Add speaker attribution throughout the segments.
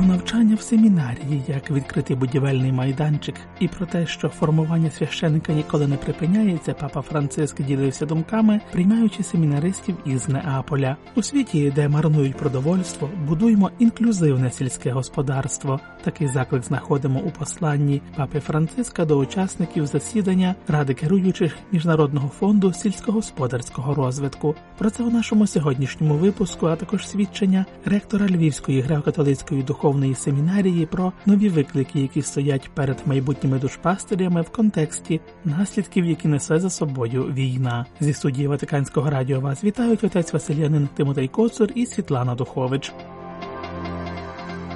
Speaker 1: Про навчання в семінарії як відкритий будівельний майданчик, і про те, що формування священика ніколи не припиняється, папа Франциск ділився думками, приймаючи семінаристів із Неаполя. У світі, де марнують продовольство, будуємо інклюзивне сільське господарство. Такий заклик знаходимо у посланні папи Франциска до учасників засідання ради керуючих міжнародного фонду сільськогосподарського розвитку. Про це у нашому сьогоднішньому випуску, а також свідчення ректора Львівської греко-католицької духовної семінарії про нові виклики, які стоять перед майбутніми душпастирями в контексті наслідків, які несе за собою війна. Зі студії Ватиканського радіо вас вітають отець Василянин Тимотей Коцур і Світлана Духович.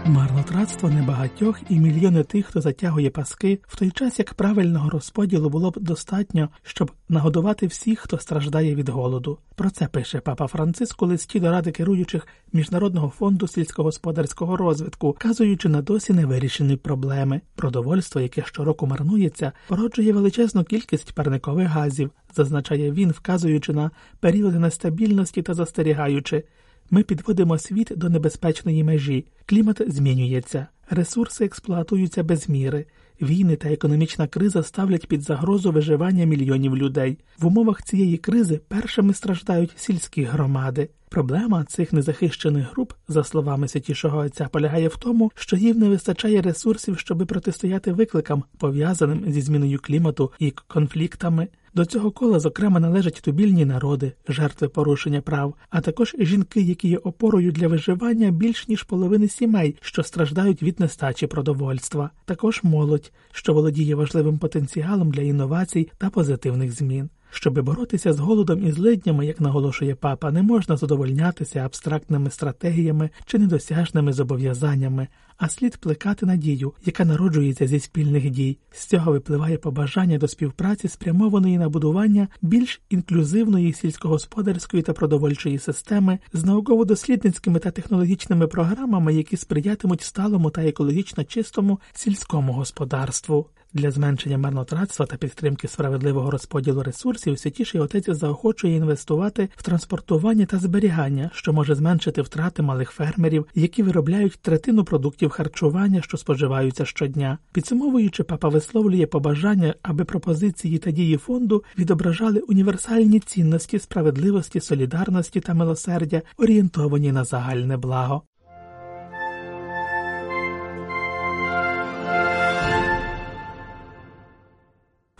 Speaker 1: Марнотратство небагатьох і мільйони тих, хто затягує паски, в той час як правильного розподілу було б достатньо, щоб нагодувати всіх, хто страждає від голоду. Про це пише папа Франциск у листі до ради керуючих міжнародного фонду сільськогосподарського розвитку, вказуючи на досі невирішені проблеми. Продовольство, яке щороку марнується, породжує величезну кількість парникових газів, зазначає він, вказуючи на періоди нестабільності та застерігаючи. Ми підводимо світ до небезпечної межі, клімат змінюється, ресурси експлуатуються без міри, війни та економічна криза ставлять під загрозу виживання мільйонів людей. В умовах цієї кризи першими страждають сільські громади. Проблема цих незахищених груп, за словами святішого отця, полягає в тому, що їм не вистачає ресурсів, щоб протистояти викликам, пов'язаним зі зміною клімату і конфліктами. До цього кола, зокрема, належать тубільні народи, жертви порушення прав, а також жінки, які є опорою для виживання більш ніж половини сімей, що страждають від нестачі продовольства, також молодь, що володіє важливим потенціалом для інновацій та позитивних змін. Щоби боротися з голодом і злиднями, як наголошує папа, не можна задовольнятися абстрактними стратегіями чи недосяжними зобов'язаннями, а слід плекати надію, яка народжується зі спільних дій. З цього випливає побажання до співпраці, спрямованої на будування більш інклюзивної сільськогосподарської та продовольчої системи з науково-дослідницькими та технологічними програмами, які сприятимуть сталому та екологічно чистому сільському господарству. Для зменшення марнотратства та підтримки справедливого розподілу ресурсів святіший отець заохочує інвестувати в транспортування та зберігання, що може зменшити втрати малих фермерів, які виробляють третину продуктів харчування, що споживаються щодня. Підсумовуючи, папа висловлює побажання, аби пропозиції та дії фонду відображали універсальні цінності справедливості, солідарності та милосердя, орієнтовані на загальне благо.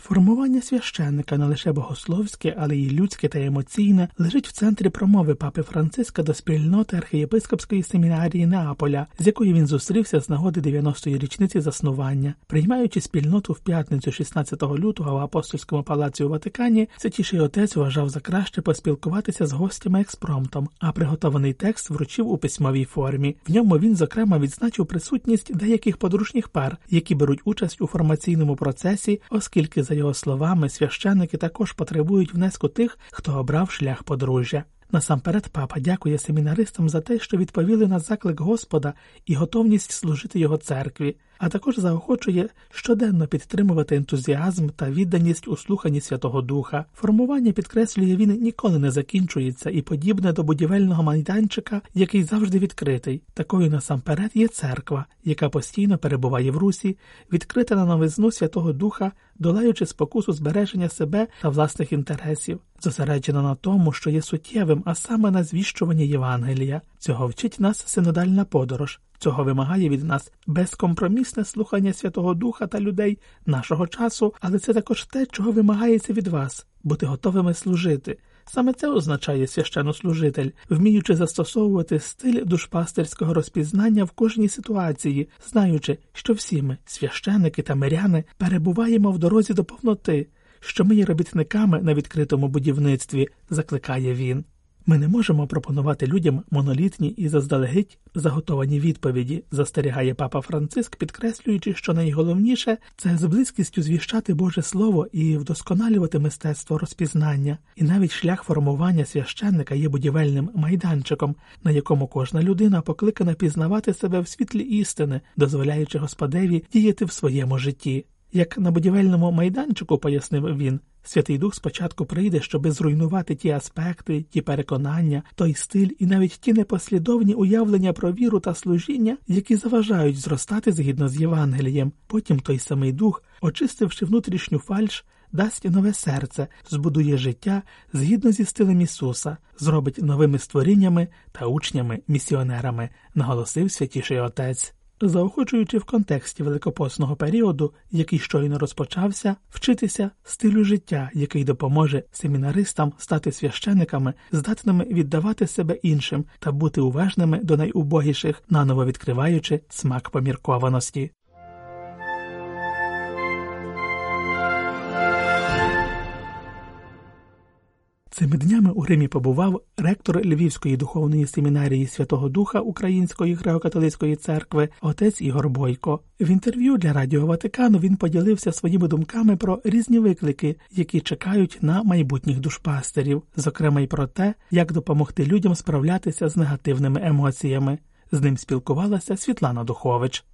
Speaker 1: Формування священника не лише богословське, але й людське та емоційне лежить в центрі промови папи Франциска до спільноти архієпископської семінарії Неаполя, з якою він зустрівся з нагоди 90-ї річниці заснування, приймаючи спільноту в п'ятницю, 16 лютого в апостольському палаці у Ватикані, святіший отець вважав за краще поспілкуватися з гостями експромтом, а приготований текст вручив у письмовій формі. В ньому він зокрема відзначив присутність деяких подружніх пар, які беруть участь у формаційному процесі, оскільки за його словами, священники також потребують внеску тих, хто обрав шлях подружжя. Насамперед, папа дякує семінаристам за те, що відповіли на заклик Господа і готовність служити його церкві, а також заохочує щоденно підтримувати ентузіазм та відданість у слуханні Святого Духа. Формування підкреслює він ніколи не закінчується і подібне до будівельного майданчика, який завжди відкритий. Такою насамперед є церква, яка постійно перебуває в русі, відкрита на новизну Святого Духа, долаючи спокусу збереження себе та власних інтересів, зосереджена на тому, що є суттєвим, а саме на звіщуванні Євангелія. Цього вчить нас синодальна подорож. Цього вимагає від нас безкомпромісне слухання Святого Духа та людей нашого часу, але це також те, чого вимагається від вас бути готовими служити. Саме це означає священнослужитель, вміючи застосовувати стиль душпастерського розпізнання в кожній ситуації, знаючи, що всі ми, священики та миряни, перебуваємо в дорозі до повноти, що ми є робітниками на відкритому будівництві, закликає він. Ми не можемо пропонувати людям монолітні і заздалегідь заготовані відповіді, застерігає папа Франциск, підкреслюючи, що найголовніше це з близькістю звіщати Боже Слово і вдосконалювати мистецтво розпізнання, і навіть шлях формування священника є будівельним майданчиком, на якому кожна людина покликана пізнавати себе в світлі істини, дозволяючи Господеві діяти в своєму житті. Як на будівельному майданчику, пояснив він, Святий Дух спочатку прийде, щоби зруйнувати ті аспекти, ті переконання, той стиль і навіть ті непослідовні уявлення про віру та служіння, які заважають зростати згідно з Євангелієм. Потім той самий дух, очистивши внутрішню фальш, дасть нове серце, збудує життя згідно зі стилем Ісуса, зробить новими створіннями та учнями, місіонерами, наголосив святіший отець заохочуючи в контексті великопосного періоду, який щойно розпочався, вчитися стилю життя, який допоможе семінаристам стати священиками, здатними віддавати себе іншим та бути уважними до найубогіших, наново відкриваючи смак поміркованості. Цими днями у Римі побував ректор Львівської духовної семінарії Святого Духа Української греко-католицької церкви отець Ігор Бойко. В інтерв'ю для Радіо Ватикану він поділився своїми думками про різні виклики, які чекають на майбутніх душпастерів, зокрема й про те, як допомогти людям справлятися з негативними емоціями. З ним спілкувалася Світлана Духович.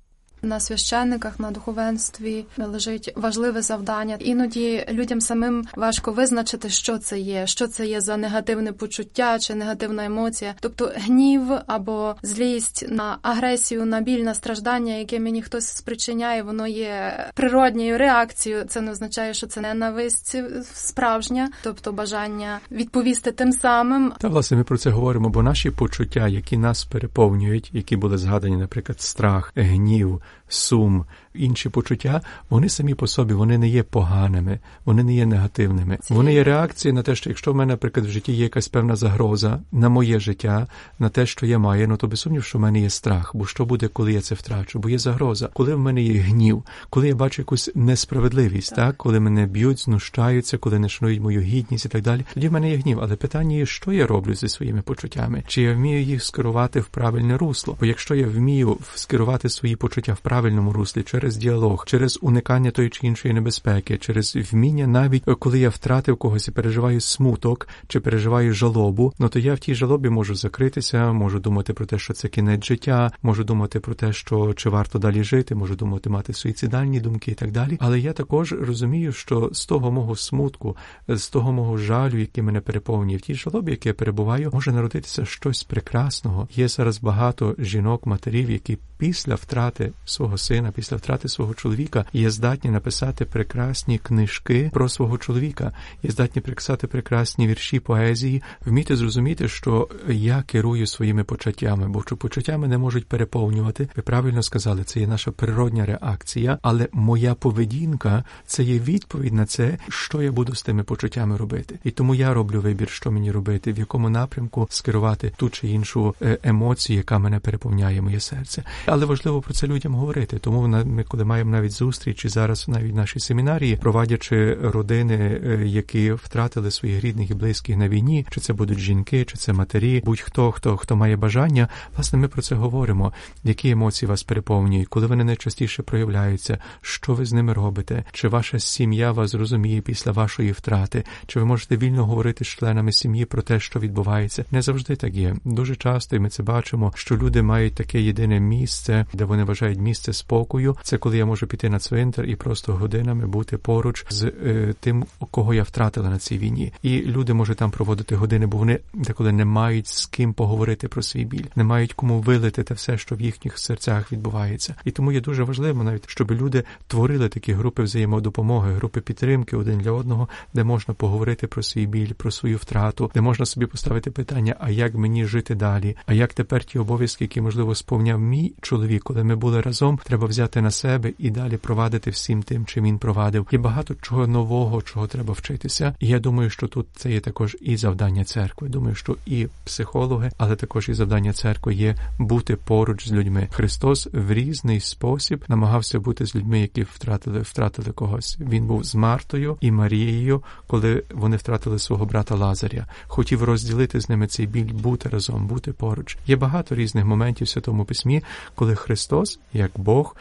Speaker 2: На священниках на духовенстві лежить важливе завдання. Іноді людям самим важко визначити, що це є, що це є за негативне почуття чи негативна емоція, тобто гнів або злість на агресію, на біль, на страждання, яке мені хтось спричиняє, воно є природньою реакцією. Це не означає, що це ненависть справжня, тобто бажання відповісти тим самим.
Speaker 3: Та власне ми про це говоримо, бо наші почуття, які нас переповнюють, які були згадані, наприклад, страх, гнів сум, інші почуття, вони самі по собі вони не є поганими, вони не є негативними. Вони є реакцією на те, що якщо в мене, наприклад, в житті є якась певна загроза на моє життя, на те, що я маю, ну то без сумнів, що в мене є страх. Бо що буде, коли я це втрачу? Бо є загроза, коли в мене є гнів, коли я бачу якусь несправедливість, так, так? коли мене б'ють, знущаються, коли не шанують мою гідність і так далі. Тоді в мене є гнів. Але питання є, що я роблю зі своїми почуттями? Чи я вмію їх скерувати в правильне русло? Бо якщо я вмію скерувати свої почуття в правильному руслі через діалог, через уникання тої чи іншої небезпеки, через вміння, навіть коли я втратив когось і переживаю смуток чи переживаю жалобу, ну то я в тій жалобі можу закритися, можу думати про те, що це кінець життя, можу думати про те, що чи варто далі жити, можу думати мати суїцидальні думки і так далі. Але я також розумію, що з того мого смутку, з того мого жалю, який мене переповнює в тій жалобі, яке я перебуваю, може народитися щось прекрасного. Є зараз багато жінок, матерів, які після втрати свого сина, після втрати свого чоловіка є здатні написати прекрасні книжки про свого чоловіка, є здатні писати прекрасні вірші поезії, вміти зрозуміти, що я керую своїми почуттями, бо що почуттями не можуть переповнювати. Ви правильно сказали, це є наша природня реакція, але моя поведінка це є відповідь на це, що я буду з тими почуттями робити. І тому я роблю вибір, що мені робити, в якому напрямку скерувати ту чи іншу е, емоцію, яка мене переповняє моє серце але важливо про це людям говорити. Тому ми, коли маємо навіть зустрічі зараз, навіть в нашій семінарії, проводячи родини, е, які втратили своїх рідних і близьких на війні, чи це будуть жінки, чи це матері, будь-хто хто хто має бажання, власне, ми про це говоримо. Які емоції вас переповнюють, коли вони найчастіше проявляються, що ви з ними робите? Чи ваша сім'я вас розуміє після вашої втрати? Чи ви можете вільно говорити з членами сім'ї про те, що відбувається? Не завжди так є. Дуже часто і ми це бачимо, що люди мають таке єдине місце, де вони вважають місце спокою. Це коли я можу піти на цвинтар і просто годинами бути поруч з е, тим, кого я втратила на цій війні. І люди можуть там проводити години, бо вони деколи не мають з ким поговорити про свій біль, не мають кому вилити те все, що в їхніх серцях відбувається. І тому є дуже важливо, навіть щоб люди творили такі групи взаємодопомоги, групи підтримки один для одного, де можна поговорити про свій біль, про свою втрату, де можна собі поставити питання, а як мені жити далі, а як тепер ті обов'язки, які можливо сповняв мій чоловік, коли ми були разом, треба взяти на себе і далі провадити всім тим, чим він провадив. Є багато чого нового, чого треба вчитися. І я думаю, що тут це є також і завдання церкви. Думаю, що і психологи, але також і завдання церкви є бути поруч з людьми. Христос в різний спосіб намагався бути з людьми, які втратили втратили когось. Він був з Мартою і Марією, коли вони втратили свого брата Лазаря. Хотів розділити з ними цей біль, бути разом, бути поруч. Є багато різних моментів в святому письмі, коли Христос, як Бог,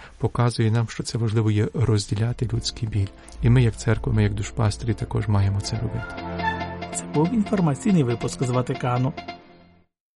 Speaker 3: показує нам, що це важливо є розділяти людський біль. І ми, як церква, ми як душпастері, також маємо це робити.
Speaker 1: Це був інформаційний випуск з Ватикану.